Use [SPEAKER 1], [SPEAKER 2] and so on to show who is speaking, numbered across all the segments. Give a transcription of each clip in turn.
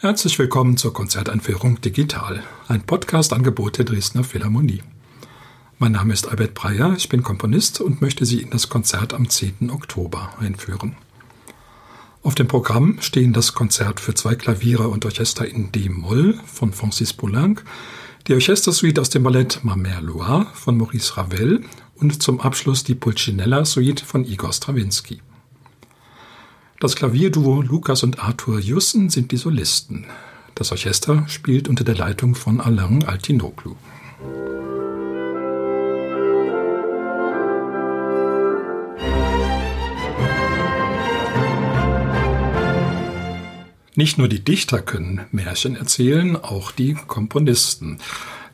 [SPEAKER 1] Herzlich willkommen zur Konzerteinführung Digital, ein Podcast-Angebot der Dresdner Philharmonie. Mein Name ist Albert Breyer, ich bin Komponist und möchte Sie in das Konzert am 10. Oktober einführen. Auf dem Programm stehen das Konzert für zwei Klaviere und Orchester in D-Moll von Francis Poulenc, die Orchestersuite aus dem Ballett Ma Mère Loire von Maurice Ravel und zum Abschluss die Pulcinella-Suite von Igor Strawinski. Das Klavierduo Lukas und Arthur Jussen sind die Solisten. Das Orchester spielt unter der Leitung von Alain Altinoglu. Nicht nur die Dichter können Märchen erzählen, auch die Komponisten.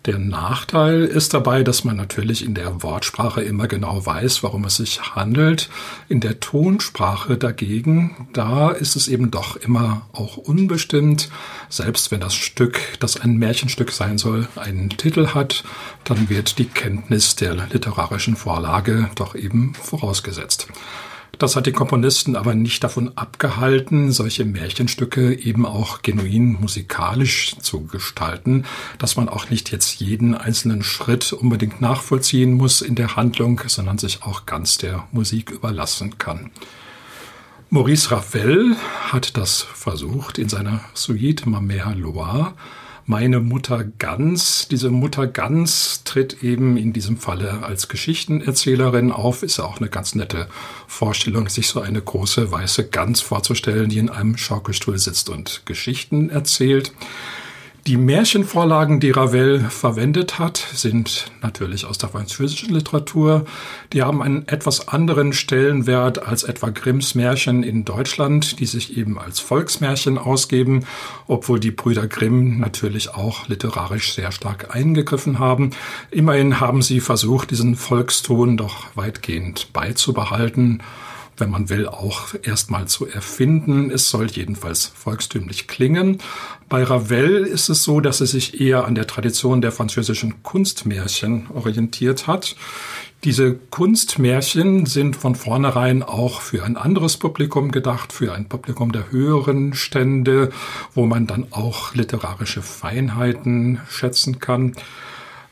[SPEAKER 1] Der Nachteil ist dabei, dass man natürlich in der Wortsprache immer genau weiß, worum es sich handelt. In der Tonsprache dagegen, da ist es eben doch immer auch unbestimmt. Selbst wenn das Stück, das ein Märchenstück sein soll, einen Titel hat, dann wird die Kenntnis der literarischen Vorlage doch eben vorausgesetzt. Das hat die Komponisten aber nicht davon abgehalten, solche Märchenstücke eben auch genuin musikalisch zu gestalten, dass man auch nicht jetzt jeden einzelnen Schritt unbedingt nachvollziehen muss in der Handlung, sondern sich auch ganz der Musik überlassen kann. Maurice Ravel hat das versucht in seiner Suite Ma Mère Loire meine Mutter Gans. Diese Mutter Gans tritt eben in diesem Falle als Geschichtenerzählerin auf. Ist ja auch eine ganz nette Vorstellung, sich so eine große weiße Gans vorzustellen, die in einem Schaukelstuhl sitzt und Geschichten erzählt. Die Märchenvorlagen, die Ravel verwendet hat, sind natürlich aus der französischen Literatur. Die haben einen etwas anderen Stellenwert als etwa Grimms Märchen in Deutschland, die sich eben als Volksmärchen ausgeben, obwohl die Brüder Grimm natürlich auch literarisch sehr stark eingegriffen haben. Immerhin haben sie versucht, diesen Volkston doch weitgehend beizubehalten wenn man will, auch erstmal zu erfinden. Es soll jedenfalls volkstümlich klingen. Bei Ravel ist es so, dass er sich eher an der Tradition der französischen Kunstmärchen orientiert hat. Diese Kunstmärchen sind von vornherein auch für ein anderes Publikum gedacht, für ein Publikum der höheren Stände, wo man dann auch literarische Feinheiten schätzen kann.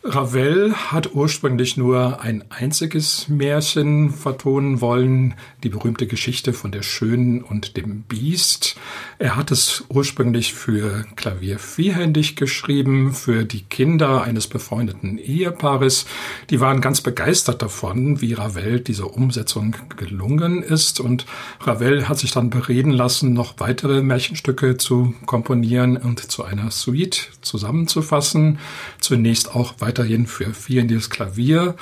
[SPEAKER 1] Ravel hat ursprünglich nur ein einziges Märchen vertonen wollen, die berühmte Geschichte von der Schönen und dem Biest. Er hat es ursprünglich für Klavier vierhändig geschrieben, für die Kinder eines befreundeten Ehepaares. Die waren ganz begeistert davon, wie Ravel diese Umsetzung gelungen ist. Und Ravel hat sich dann bereden lassen, noch weitere Märchenstücke zu komponieren und zu einer Suite zusammenzufassen. Zunächst auch weiterhin für vierhändiges Klavier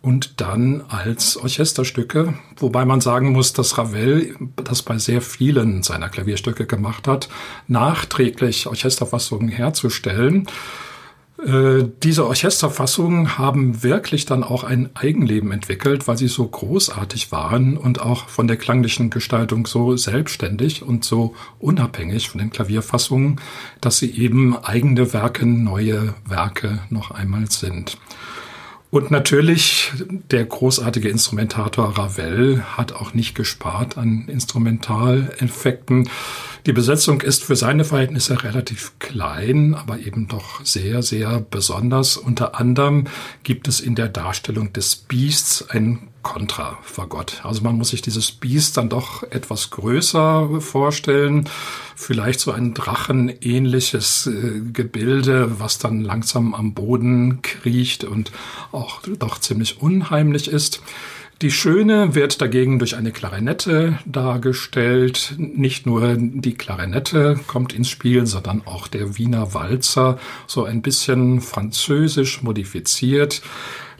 [SPEAKER 1] und dann als Orchesterstücke, wobei man sagen muss, dass Ravel das bei sehr vielen seiner Klavierstücke gemacht hat, nachträglich Orchesterfassungen herzustellen. Äh, diese Orchesterfassungen haben wirklich dann auch ein Eigenleben entwickelt, weil sie so großartig waren und auch von der klanglichen Gestaltung so selbstständig und so unabhängig von den Klavierfassungen, dass sie eben eigene Werke, neue Werke noch einmal sind. Und natürlich, der großartige Instrumentator Ravel hat auch nicht gespart an Instrumentaleffekten. Die Besetzung ist für seine Verhältnisse relativ klein, aber eben doch sehr, sehr besonders. Unter anderem gibt es in der Darstellung des Beasts ein Kontrafagott. Also man muss sich dieses Biest dann doch etwas größer vorstellen. Vielleicht so ein drachenähnliches äh, Gebilde, was dann langsam am Boden kriecht und auch doch ziemlich unheimlich ist. Die Schöne wird dagegen durch eine Klarinette dargestellt. Nicht nur die Klarinette kommt ins Spiel, sondern auch der Wiener Walzer, so ein bisschen französisch modifiziert.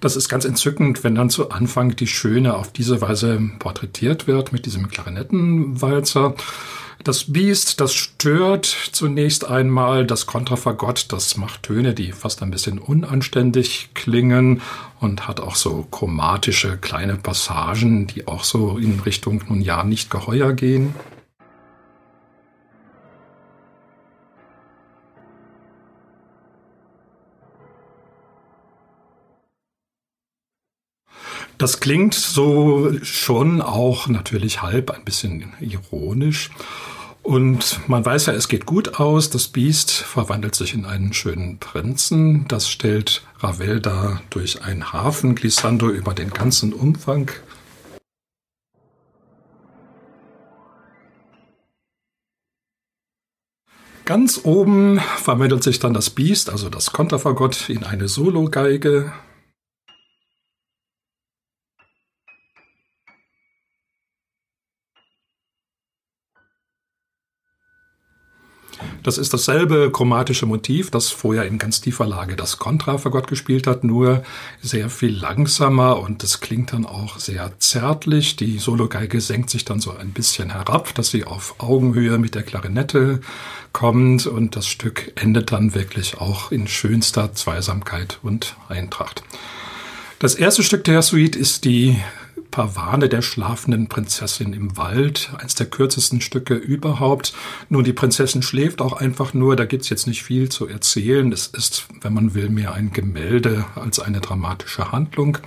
[SPEAKER 1] Das ist ganz entzückend, wenn dann zu Anfang die Schöne auf diese Weise porträtiert wird mit diesem Klarinettenwalzer. Das Biest, das stört zunächst einmal. Das Kontrafagott, das macht Töne, die fast ein bisschen unanständig klingen und hat auch so chromatische kleine Passagen, die auch so in Richtung nun ja nicht geheuer gehen. Das klingt so schon auch natürlich halb ein bisschen ironisch. Und man weiß ja, es geht gut aus. Das Biest verwandelt sich in einen schönen Prinzen. Das stellt Ravel da durch ein Hafenglissando über den ganzen Umfang. Ganz oben verwandelt sich dann das Biest, also das Konterfagott, in eine Sologeige. Das ist dasselbe chromatische Motiv, das vorher in ganz tiefer Lage das Kontrafagott gespielt hat, nur sehr viel langsamer und es klingt dann auch sehr zärtlich. Die Sologeige senkt sich dann so ein bisschen herab, dass sie auf Augenhöhe mit der Klarinette kommt und das Stück endet dann wirklich auch in schönster Zweisamkeit und Eintracht. Das erste Stück der Suite ist die Pavane der schlafenden Prinzessin im Wald, eins der kürzesten Stücke überhaupt. Nun, die Prinzessin schläft auch einfach nur, da gibt's jetzt nicht viel zu erzählen. Es ist, wenn man will, mehr ein Gemälde als eine dramatische Handlung.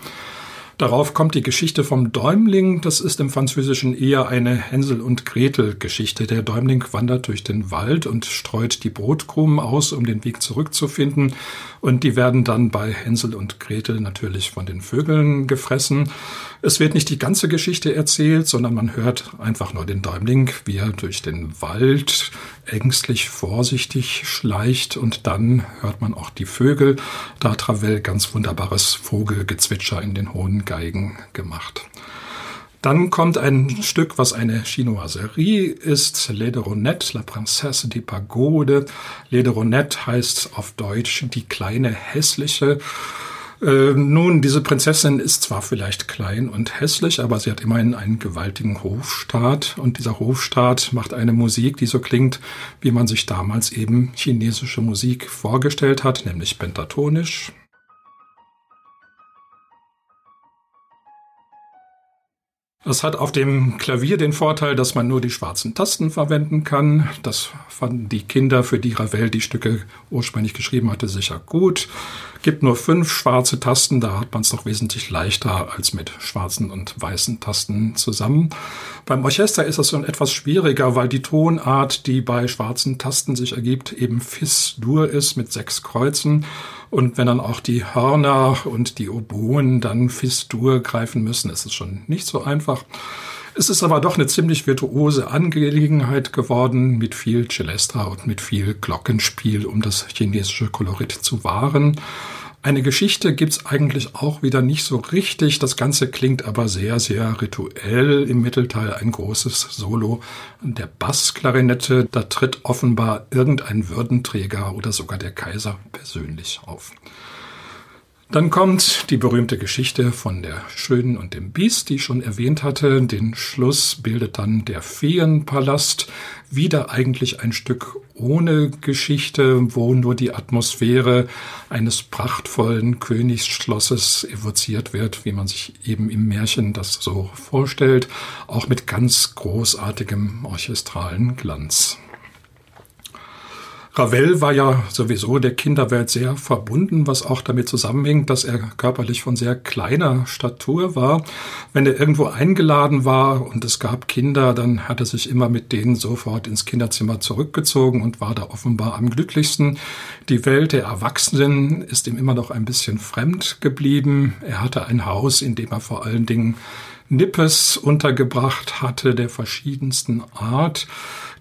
[SPEAKER 1] Darauf kommt die Geschichte vom Däumling. Das ist im Französischen eher eine Hänsel- und Gretel-Geschichte. Der Däumling wandert durch den Wald und streut die Brotkrumen aus, um den Weg zurückzufinden. Und die werden dann bei Hänsel und Gretel natürlich von den Vögeln gefressen. Es wird nicht die ganze Geschichte erzählt, sondern man hört einfach nur den Däumling, wie er durch den Wald ängstlich vorsichtig schleicht und dann hört man auch die Vögel. Da hat Ravel ganz wunderbares Vogelgezwitscher in den hohen Geigen gemacht. Dann kommt ein Stück, was eine Chinoiserie ist, Les Ronette, La Princesse de Pagode. Les Ronette heißt auf Deutsch die kleine hässliche. Äh, nun, diese Prinzessin ist zwar vielleicht klein und hässlich, aber sie hat immerhin einen gewaltigen Hofstaat und dieser Hofstaat macht eine Musik, die so klingt, wie man sich damals eben chinesische Musik vorgestellt hat, nämlich pentatonisch. Das hat auf dem Klavier den Vorteil, dass man nur die schwarzen Tasten verwenden kann. Das fanden die Kinder, für die Ravel die Stücke ursprünglich geschrieben hatte, sicher gut. Gibt nur fünf schwarze Tasten, da hat man es doch wesentlich leichter als mit schwarzen und weißen Tasten zusammen. Beim Orchester ist das schon etwas schwieriger, weil die Tonart, die bei schwarzen Tasten sich ergibt, eben Fis-Dur ist mit sechs Kreuzen. Und wenn dann auch die Hörner und die Oboen dann Fistur greifen müssen, ist es schon nicht so einfach. Es ist aber doch eine ziemlich virtuose Angelegenheit geworden mit viel Celestra und mit viel Glockenspiel, um das chinesische Kolorit zu wahren. Eine Geschichte gibt's eigentlich auch wieder nicht so richtig. Das Ganze klingt aber sehr, sehr rituell. Im Mittelteil ein großes Solo der Bassklarinette. Da tritt offenbar irgendein Würdenträger oder sogar der Kaiser persönlich auf. Dann kommt die berühmte Geschichte von der Schönen und dem Biest, die ich schon erwähnt hatte. Den Schluss bildet dann der Feenpalast. Wieder eigentlich ein Stück ohne Geschichte, wo nur die Atmosphäre eines prachtvollen Königsschlosses evoziert wird, wie man sich eben im Märchen das so vorstellt, auch mit ganz großartigem orchestralen Glanz. Ravel war ja sowieso der Kinderwelt sehr verbunden, was auch damit zusammenhängt, dass er körperlich von sehr kleiner Statur war. Wenn er irgendwo eingeladen war und es gab Kinder, dann hat er sich immer mit denen sofort ins Kinderzimmer zurückgezogen und war da offenbar am glücklichsten. Die Welt der Erwachsenen ist ihm immer noch ein bisschen fremd geblieben. Er hatte ein Haus, in dem er vor allen Dingen Nippes untergebracht hatte, der verschiedensten Art.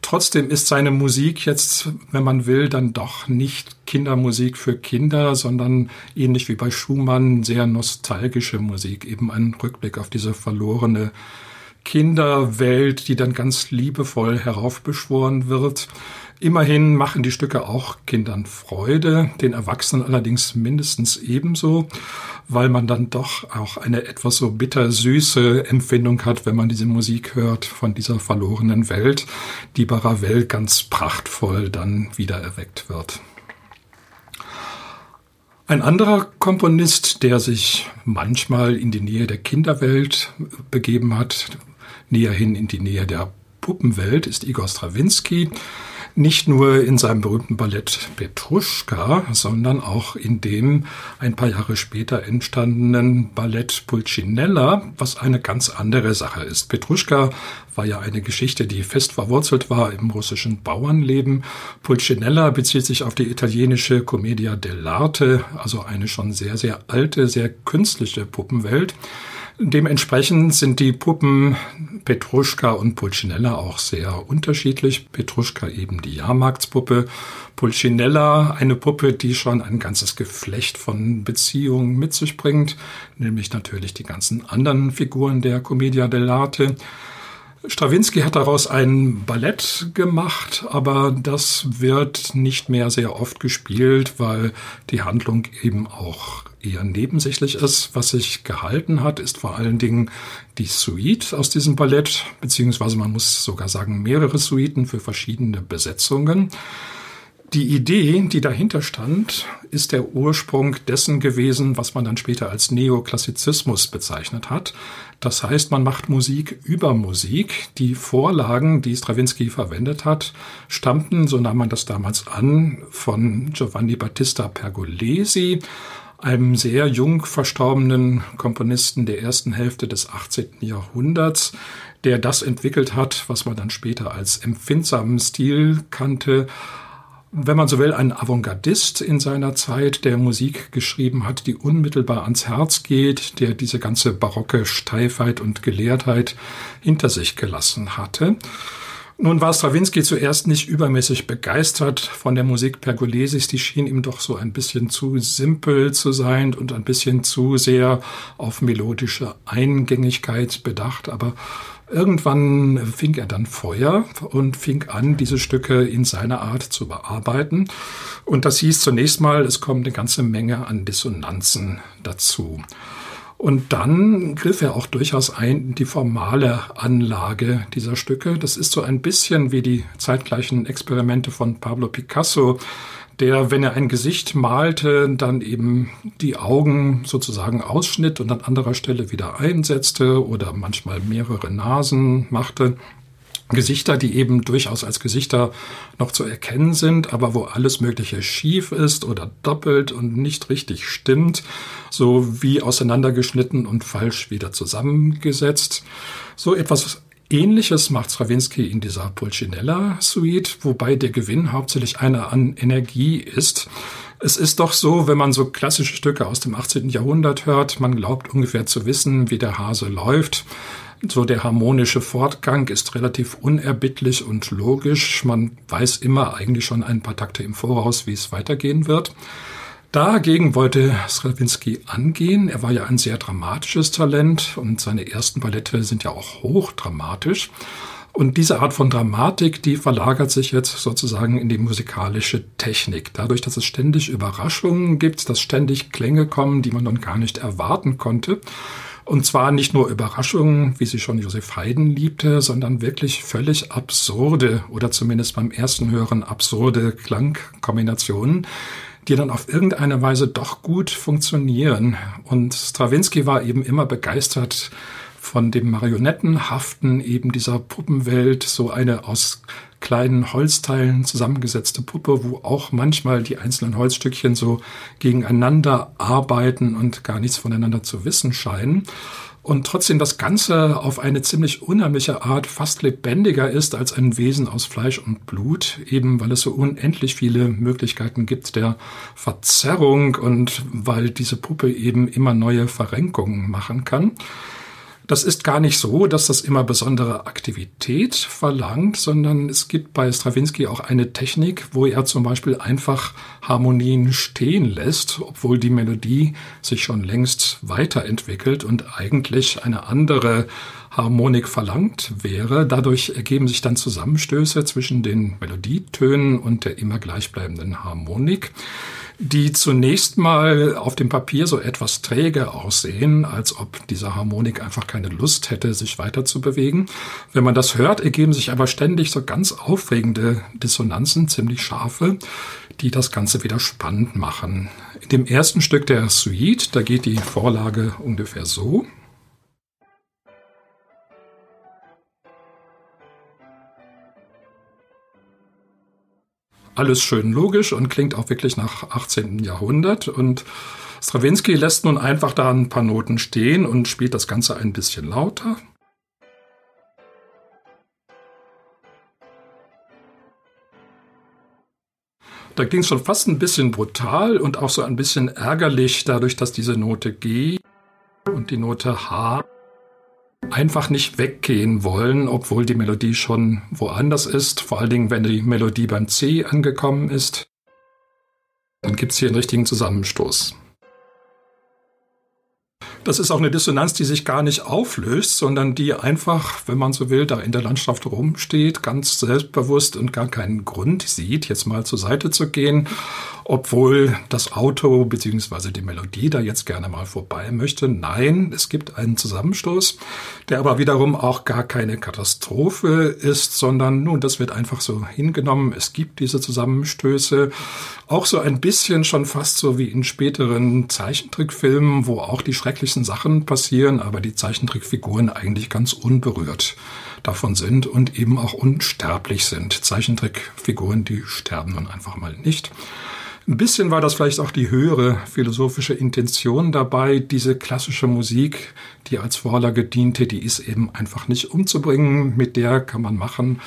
[SPEAKER 1] Trotzdem ist seine Musik jetzt, wenn man will, dann doch nicht Kindermusik für Kinder, sondern ähnlich wie bei Schumann sehr nostalgische Musik, eben ein Rückblick auf diese verlorene Kinderwelt, die dann ganz liebevoll heraufbeschworen wird. Immerhin machen die Stücke auch Kindern Freude, den Erwachsenen allerdings mindestens ebenso, weil man dann doch auch eine etwas so bittersüße Empfindung hat, wenn man diese Musik hört von dieser verlorenen Welt, die bei Ravel ganz prachtvoll dann wieder erweckt wird. Ein anderer Komponist, der sich manchmal in die Nähe der Kinderwelt begeben hat, näher hin in die Nähe der Puppenwelt, ist Igor Strawinski. Nicht nur in seinem berühmten Ballett Petruschka, sondern auch in dem ein paar Jahre später entstandenen Ballett Pulcinella, was eine ganz andere Sache ist. Petruschka war ja eine Geschichte, die fest verwurzelt war im russischen Bauernleben. Pulcinella bezieht sich auf die italienische Commedia dell'arte, also eine schon sehr, sehr alte, sehr künstliche Puppenwelt. Dementsprechend sind die Puppen Petruschka und Pulcinella auch sehr unterschiedlich. Petruschka eben die Jahrmarktspuppe, Pulcinella eine Puppe, die schon ein ganzes Geflecht von Beziehungen mit sich bringt, nämlich natürlich die ganzen anderen Figuren der Commedia dell'arte. Strawinski hat daraus ein Ballett gemacht, aber das wird nicht mehr sehr oft gespielt, weil die Handlung eben auch eher nebensächlich ist. Was sich gehalten hat, ist vor allen Dingen die Suite aus diesem Ballett, beziehungsweise man muss sogar sagen mehrere Suiten für verschiedene Besetzungen. Die Idee, die dahinter stand, ist der Ursprung dessen gewesen, was man dann später als Neoklassizismus bezeichnet hat. Das heißt, man macht Musik über Musik. Die Vorlagen, die Stravinsky verwendet hat, stammten, so nahm man das damals an, von Giovanni Battista Pergolesi, einem sehr jung verstorbenen Komponisten der ersten Hälfte des 18. Jahrhunderts, der das entwickelt hat, was man dann später als empfindsamen Stil kannte, wenn man so will, ein Avantgardist in seiner Zeit, der Musik geschrieben hat, die unmittelbar ans Herz geht, der diese ganze barocke Steifheit und Gelehrtheit hinter sich gelassen hatte. Nun war Stravinsky zuerst nicht übermäßig begeistert von der Musik Pergolesis. Die schien ihm doch so ein bisschen zu simpel zu sein und ein bisschen zu sehr auf melodische Eingängigkeit bedacht. Aber Irgendwann fing er dann Feuer und fing an, diese Stücke in seiner Art zu bearbeiten. Und das hieß zunächst mal, es kommt eine ganze Menge an Dissonanzen dazu. Und dann griff er auch durchaus ein in die formale Anlage dieser Stücke. Das ist so ein bisschen wie die zeitgleichen Experimente von Pablo Picasso, der, wenn er ein Gesicht malte, dann eben die Augen sozusagen ausschnitt und an anderer Stelle wieder einsetzte oder manchmal mehrere Nasen machte. Gesichter, die eben durchaus als Gesichter noch zu erkennen sind, aber wo alles Mögliche schief ist oder doppelt und nicht richtig stimmt, so wie auseinandergeschnitten und falsch wieder zusammengesetzt. So etwas Ähnliches macht Stravinsky in dieser Pulcinella-Suite, wobei der Gewinn hauptsächlich einer an Energie ist. Es ist doch so, wenn man so klassische Stücke aus dem 18. Jahrhundert hört, man glaubt ungefähr zu wissen, wie der Hase läuft. So der harmonische Fortgang ist relativ unerbittlich und logisch. Man weiß immer eigentlich schon ein paar Takte im Voraus, wie es weitergehen wird. Dagegen wollte Stravinsky angehen. Er war ja ein sehr dramatisches Talent und seine ersten Ballette sind ja auch hochdramatisch. Und diese Art von Dramatik, die verlagert sich jetzt sozusagen in die musikalische Technik. Dadurch, dass es ständig Überraschungen gibt, dass ständig Klänge kommen, die man dann gar nicht erwarten konnte. Und zwar nicht nur Überraschungen, wie sie schon Josef Haydn liebte, sondern wirklich völlig absurde oder zumindest beim ersten Hören absurde Klangkombinationen, die dann auf irgendeine Weise doch gut funktionieren. Und Stravinsky war eben immer begeistert von dem Marionettenhaften eben dieser Puppenwelt, so eine aus kleinen Holzteilen zusammengesetzte Puppe, wo auch manchmal die einzelnen Holzstückchen so gegeneinander arbeiten und gar nichts voneinander zu wissen scheinen und trotzdem das Ganze auf eine ziemlich unheimliche Art fast lebendiger ist als ein Wesen aus Fleisch und Blut, eben weil es so unendlich viele Möglichkeiten gibt der Verzerrung und weil diese Puppe eben immer neue Verrenkungen machen kann. Das ist gar nicht so, dass das immer besondere Aktivität verlangt, sondern es gibt bei Stravinsky auch eine Technik, wo er zum Beispiel einfach Harmonien stehen lässt, obwohl die Melodie sich schon längst weiterentwickelt und eigentlich eine andere Harmonik verlangt wäre. Dadurch ergeben sich dann Zusammenstöße zwischen den Melodietönen und der immer gleichbleibenden Harmonik die zunächst mal auf dem Papier so etwas träge aussehen, als ob diese Harmonik einfach keine Lust hätte, sich weiter zu bewegen. Wenn man das hört, ergeben sich aber ständig so ganz aufregende Dissonanzen, ziemlich scharfe, die das Ganze wieder spannend machen. In dem ersten Stück der Suite, da geht die Vorlage ungefähr so. Alles schön logisch und klingt auch wirklich nach 18. Jahrhundert und Stravinsky lässt nun einfach da ein paar Noten stehen und spielt das Ganze ein bisschen lauter. Da ging es schon fast ein bisschen brutal und auch so ein bisschen ärgerlich, dadurch, dass diese Note G und die Note H einfach nicht weggehen wollen, obwohl die Melodie schon woanders ist. Vor allen Dingen, wenn die Melodie beim C angekommen ist. Dann gibt es hier einen richtigen Zusammenstoß. Das ist auch eine Dissonanz, die sich gar nicht auflöst, sondern die einfach, wenn man so will, da in der Landschaft rumsteht, ganz selbstbewusst und gar keinen Grund sieht, jetzt mal zur Seite zu gehen obwohl das Auto bzw. die Melodie da jetzt gerne mal vorbei möchte. Nein, es gibt einen Zusammenstoß, der aber wiederum auch gar keine Katastrophe ist, sondern nun, das wird einfach so hingenommen. Es gibt diese Zusammenstöße, auch so ein bisschen schon fast so wie in späteren Zeichentrickfilmen, wo auch die schrecklichsten Sachen passieren, aber die Zeichentrickfiguren eigentlich ganz unberührt davon sind und eben auch unsterblich sind. Zeichentrickfiguren, die sterben nun einfach mal nicht. Ein bisschen war das vielleicht auch die höhere philosophische Intention dabei. Diese klassische Musik, die als Vorlage diente, die ist eben einfach nicht umzubringen. Mit der kann man machen,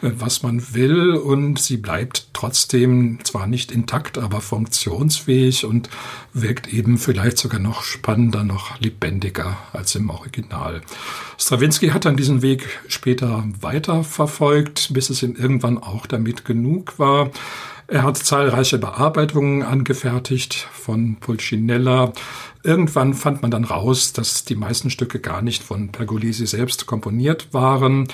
[SPEAKER 1] äh, was man will und sie bleibt trotzdem zwar nicht intakt, aber funktionsfähig und wirkt eben vielleicht sogar noch spannender, noch lebendiger als im Original. Stravinsky hat dann diesen Weg später weiter verfolgt, bis es ihm irgendwann auch damit genug war. Er hat zahlreiche Bearbeitungen angefertigt von Pulcinella. Irgendwann fand man dann raus, dass die meisten Stücke gar nicht von Pergolesi selbst komponiert waren,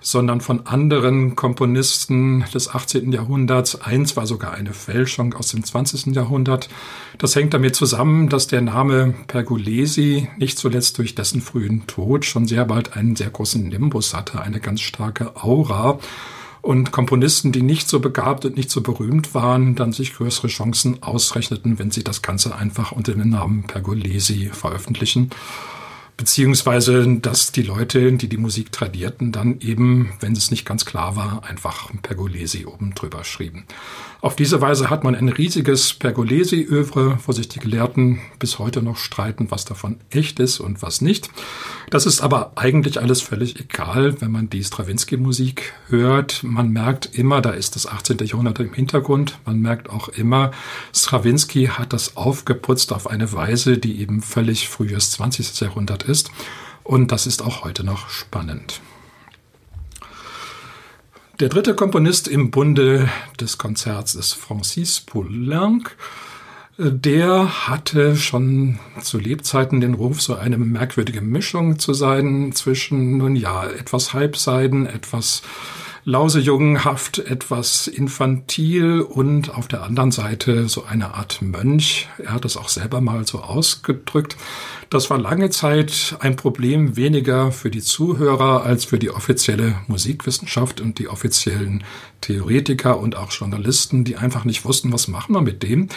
[SPEAKER 1] sondern von anderen Komponisten des 18. Jahrhunderts. Eins war sogar eine Fälschung aus dem 20. Jahrhundert. Das hängt damit zusammen, dass der Name Pergolesi nicht zuletzt durch dessen frühen Tod schon sehr bald einen sehr großen Nimbus hatte, eine ganz starke Aura und Komponisten, die nicht so begabt und nicht so berühmt waren, dann sich größere Chancen ausrechneten, wenn sie das Ganze einfach unter dem Namen Pergolesi veröffentlichen beziehungsweise dass die Leute, die die Musik tradierten, dann eben, wenn es nicht ganz klar war, einfach Pergolesi oben drüber schrieben. Auf diese Weise hat man ein riesiges Pergolesi-Övre, wo sich die Gelehrten bis heute noch streiten, was davon echt ist und was nicht. Das ist aber eigentlich alles völlig egal, wenn man die Stravinsky-Musik hört. Man merkt immer, da ist das 18. Jahrhundert im Hintergrund. Man merkt auch immer, Stravinsky hat das aufgeputzt auf eine Weise, die eben völlig frühes 20. Jahrhundert ist. Und das ist auch heute noch spannend. Der dritte Komponist im Bunde des Konzerts ist Francis Poulenc. Der hatte schon zu Lebzeiten den Ruf, so eine merkwürdige Mischung zu sein zwischen, nun ja, etwas Halbseiden, etwas lausejungenhaft, etwas infantil und auf der anderen Seite so eine Art Mönch. Er hat es auch selber mal so ausgedrückt. Das war lange Zeit ein Problem weniger für die Zuhörer als für die offizielle Musikwissenschaft und die offiziellen Theoretiker und auch Journalisten, die einfach nicht wussten, was machen wir mit dem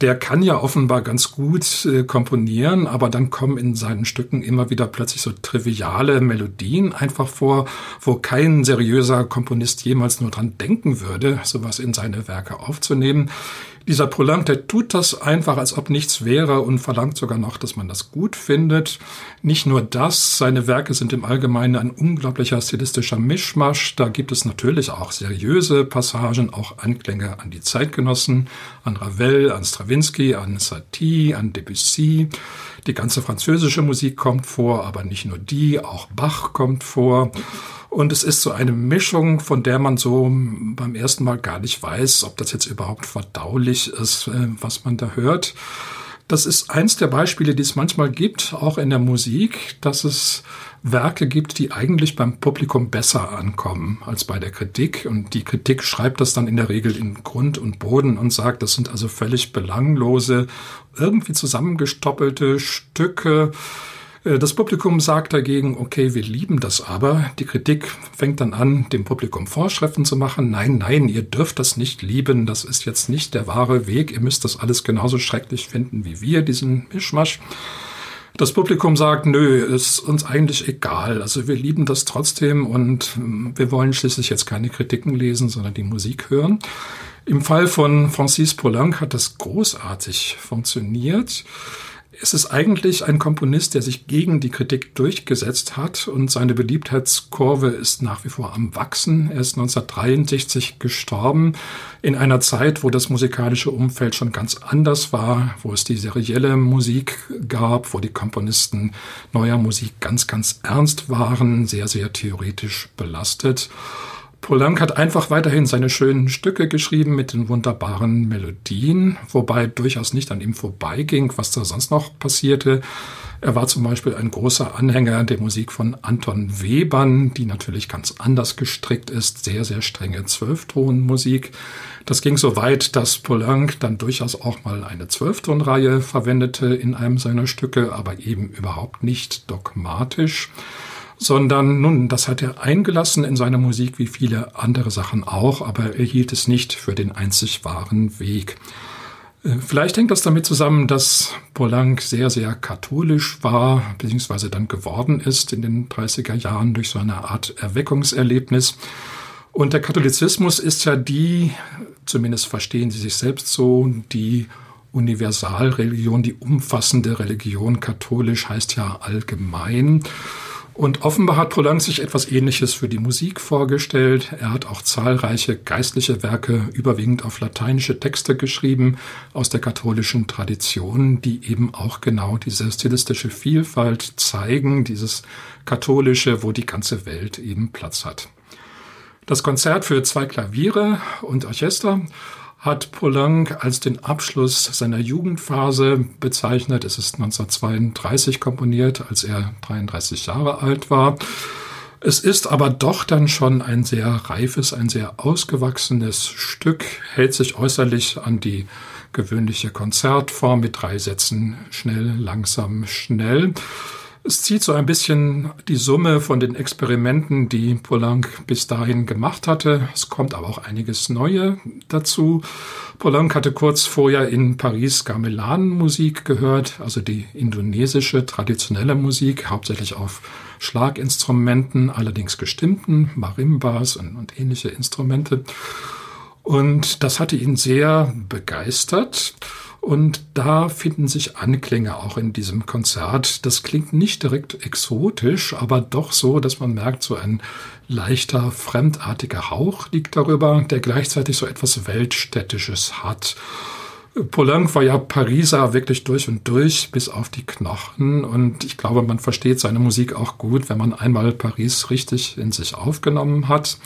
[SPEAKER 1] der kann ja offenbar ganz gut äh, komponieren, aber dann kommen in seinen Stücken immer wieder plötzlich so triviale Melodien einfach vor, wo kein seriöser Komponist jemals nur dran denken würde, sowas in seine Werke aufzunehmen. Dieser Poulenc, der tut das einfach, als ob nichts wäre und verlangt sogar noch, dass man das gut findet. Nicht nur das, seine Werke sind im Allgemeinen ein unglaublicher stilistischer Mischmasch. Da gibt es natürlich auch seriöse Passagen, auch Anklänge an die Zeitgenossen, an Ravel, an Stravinsky, an Satie, an Debussy. Die ganze französische Musik kommt vor, aber nicht nur die, auch Bach kommt vor. Und es ist so eine Mischung, von der man so beim ersten Mal gar nicht weiß, ob das jetzt überhaupt verdaulich ist, äh, was man da hört. Das ist eins der Beispiele, die es manchmal gibt, auch in der Musik, dass es Werke gibt, die eigentlich beim Publikum besser ankommen als bei der Kritik. Und die Kritik schreibt das dann in der Regel in Grund und Boden und sagt, das sind also völlig belanglose, irgendwie zusammengestoppelte Stücke, das Publikum sagt dagegen, okay, wir lieben das aber. Die Kritik fängt dann an, dem Publikum Vorschriften zu machen. Nein, nein, ihr dürft das nicht lieben. Das ist jetzt nicht der wahre Weg. Ihr müsst das alles genauso schrecklich finden wie wir, diesen Mischmasch. Das Publikum sagt, nö, ist uns eigentlich egal. Also wir lieben das trotzdem und wir wollen schließlich jetzt keine Kritiken lesen, sondern die Musik hören. Im Fall von Francis Poulenc hat das großartig funktioniert. Es ist eigentlich ein Komponist, der sich gegen die Kritik durchgesetzt hat und seine Beliebtheitskurve ist nach wie vor am Wachsen. Er ist 1963 gestorben in einer Zeit, wo das musikalische Umfeld schon ganz anders war, wo es die serielle Musik gab, wo die Komponisten neuer Musik ganz, ganz ernst waren, sehr, sehr theoretisch belastet. Poulenc hat einfach weiterhin seine schönen Stücke geschrieben mit den wunderbaren Melodien, wobei durchaus nicht an ihm vorbeiging, was da sonst noch passierte. Er war zum Beispiel ein großer Anhänger der Musik von Anton Webern, die natürlich ganz anders gestrickt ist, sehr, sehr strenge Zwölftonmusik. Das ging so weit, dass Poulenc dann durchaus auch mal eine Zwölftonreihe verwendete in einem seiner Stücke, aber eben überhaupt nicht dogmatisch sondern nun, das hat er eingelassen in seine Musik wie viele andere Sachen auch, aber er hielt es nicht für den einzig wahren Weg. Äh, vielleicht hängt das damit zusammen, dass Poulenc sehr, sehr katholisch war, beziehungsweise dann geworden ist in den 30er Jahren durch so eine Art Erweckungserlebnis. Und der Katholizismus ist ja die, zumindest verstehen sie sich selbst so, die Universalreligion, die umfassende Religion. Katholisch heißt ja allgemein. Und offenbar hat Poulenc sich etwas Ähnliches für die Musik vorgestellt. Er hat auch zahlreiche geistliche Werke überwiegend auf lateinische Texte geschrieben aus der katholischen Tradition, die eben auch genau diese stilistische Vielfalt zeigen, dieses katholische, wo die ganze Welt eben Platz hat. Das Konzert für zwei Klaviere und Orchester hat Poulenc als den Abschluss seiner Jugendphase bezeichnet. Es ist 1932 komponiert, als er 33 Jahre alt war. Es ist aber doch dann schon ein sehr reifes, ein sehr ausgewachsenes Stück, hält sich äußerlich an die gewöhnliche Konzertform mit drei Sätzen schnell, langsam, schnell. Es zieht so ein bisschen die Summe von den Experimenten, die Poulenc bis dahin gemacht hatte. Es kommt aber auch einiges Neue dazu. Poulenc hatte kurz vorher in Paris Gamelan-Musik gehört, also die indonesische traditionelle Musik, hauptsächlich auf Schlaginstrumenten, allerdings gestimmten, Marimbas und, und ähnliche Instrumente. Und das hatte ihn sehr begeistert. Und da finden sich Anklänge auch in diesem Konzert. Das klingt nicht direkt exotisch, aber doch so, dass man merkt, so ein leichter, fremdartiger Hauch liegt darüber, der gleichzeitig so etwas Weltstädtisches hat. Poulenc war ja Pariser wirklich durch und durch bis auf die Knochen und ich glaube, man versteht seine Musik auch gut, wenn man einmal Paris richtig in sich aufgenommen hat.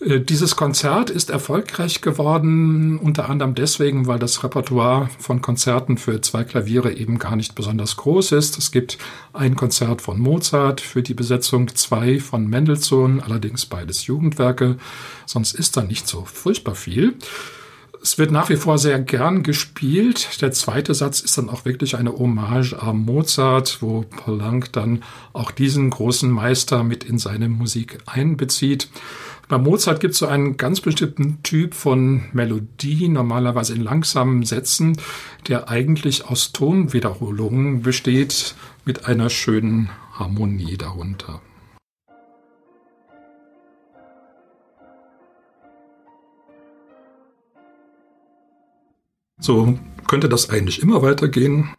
[SPEAKER 1] Äh, dieses Konzert ist erfolgreich geworden, unter anderem deswegen, weil das Repertoire von Konzerten für zwei Klaviere eben gar nicht besonders groß ist. Es gibt ein Konzert von Mozart für die Besetzung, zwei von Mendelssohn, allerdings beides Jugendwerke, sonst ist da nicht so furchtbar viel. Es wird nach wie vor sehr gern gespielt. Der zweite Satz ist dann auch wirklich eine Hommage an Mozart, wo Poulenc dann auch diesen großen Meister mit in seine Musik einbezieht. Bei Mozart gibt es so einen ganz bestimmten Typ von Melodie, normalerweise in langsamen Sätzen, der eigentlich aus Tonwiederholungen besteht, mit einer schönen Harmonie darunter. So könnte das eigentlich immer weitergehen.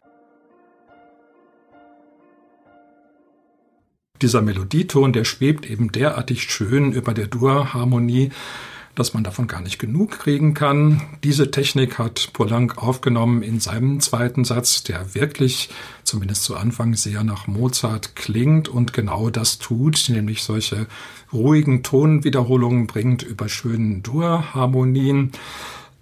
[SPEAKER 1] Dieser Melodieton, der schwebt eben derartig schön über der Dur-Harmonie, dass man davon gar nicht genug kriegen kann. Diese Technik hat Poulenc aufgenommen in seinem zweiten Satz, der wirklich, zumindest zu Anfang, sehr nach Mozart klingt und genau das tut, nämlich solche ruhigen Tonwiederholungen bringt über schönen Dur-Harmonien.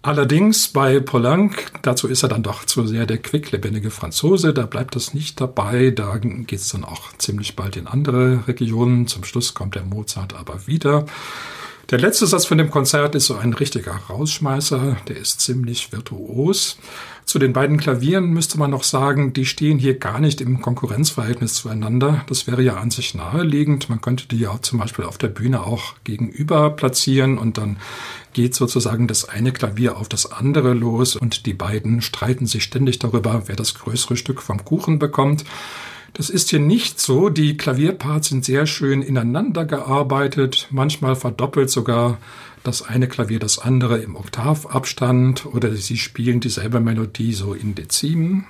[SPEAKER 1] Allerdings bei Poulenc, dazu ist er dann doch zu sehr der quicklebendige Franzose, da bleibt es nicht dabei, da geht es dann auch ziemlich bald in andere Regionen. Zum Schluss kommt der Mozart aber wieder. Der letzte Satz von dem Konzert ist so ein richtiger Rausschmeißer, der ist ziemlich virtuos. Zu den beiden Klavieren müsste man noch sagen, die stehen hier gar nicht im Konkurrenzverhältnis zueinander. Das wäre ja an sich naheliegend. Man könnte die ja zum Beispiel auf der Bühne auch gegenüber platzieren und dann geht sozusagen das eine Klavier auf das andere los und die beiden streiten sich ständig darüber, wer das größere Stück vom Kuchen bekommt. Das ist hier nicht so. Die Klavierparts sind sehr schön ineinander gearbeitet. Manchmal verdoppelt sogar das eine Klavier das andere im Oktavabstand oder sie spielen dieselbe Melodie so in Dezimen.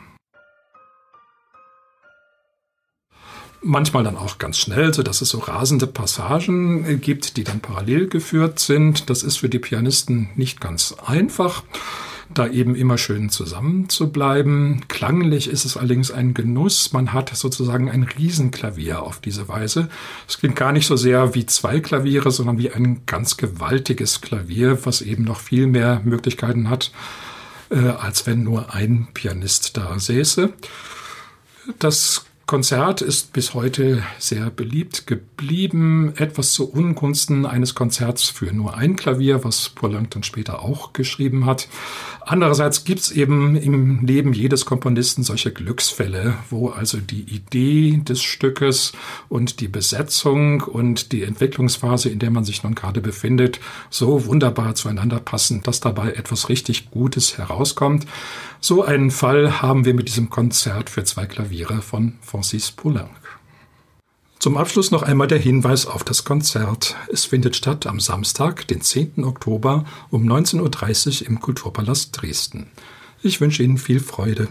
[SPEAKER 1] Manchmal dann auch ganz schnell, so dass es so rasende Passagen gibt, die dann parallel geführt sind. Das ist für die Pianisten nicht ganz einfach da eben immer schön zusammen zu bleiben. Klanglich ist es allerdings ein Genuss. Man hat sozusagen ein Riesenklavier auf diese Weise. Es klingt gar nicht so sehr wie zwei Klaviere, sondern wie ein ganz gewaltiges Klavier, was eben noch viel mehr Möglichkeiten hat, äh, als wenn nur ein Pianist da säße. Das Konzert ist bis heute sehr beliebt geblieben, etwas zu Ungunsten eines Konzerts für nur ein Klavier, was Poulenc dann später auch geschrieben hat. Andererseits gibt's eben im Leben jedes Komponisten solche Glücksfälle, wo also die Idee des Stückes und die Besetzung und die Entwicklungsphase, in der man sich nun gerade befindet, so wunderbar zueinander passen, dass dabei etwas richtig Gutes herauskommt. So einen Fall haben wir mit diesem Konzert für zwei Klaviere von Francis Poulenc. Zum Abschluss noch einmal der Hinweis auf das Konzert. Es findet statt am Samstag, den 10. Oktober um 19.30 Uhr im Kulturpalast Dresden. Ich wünsche Ihnen viel Freude.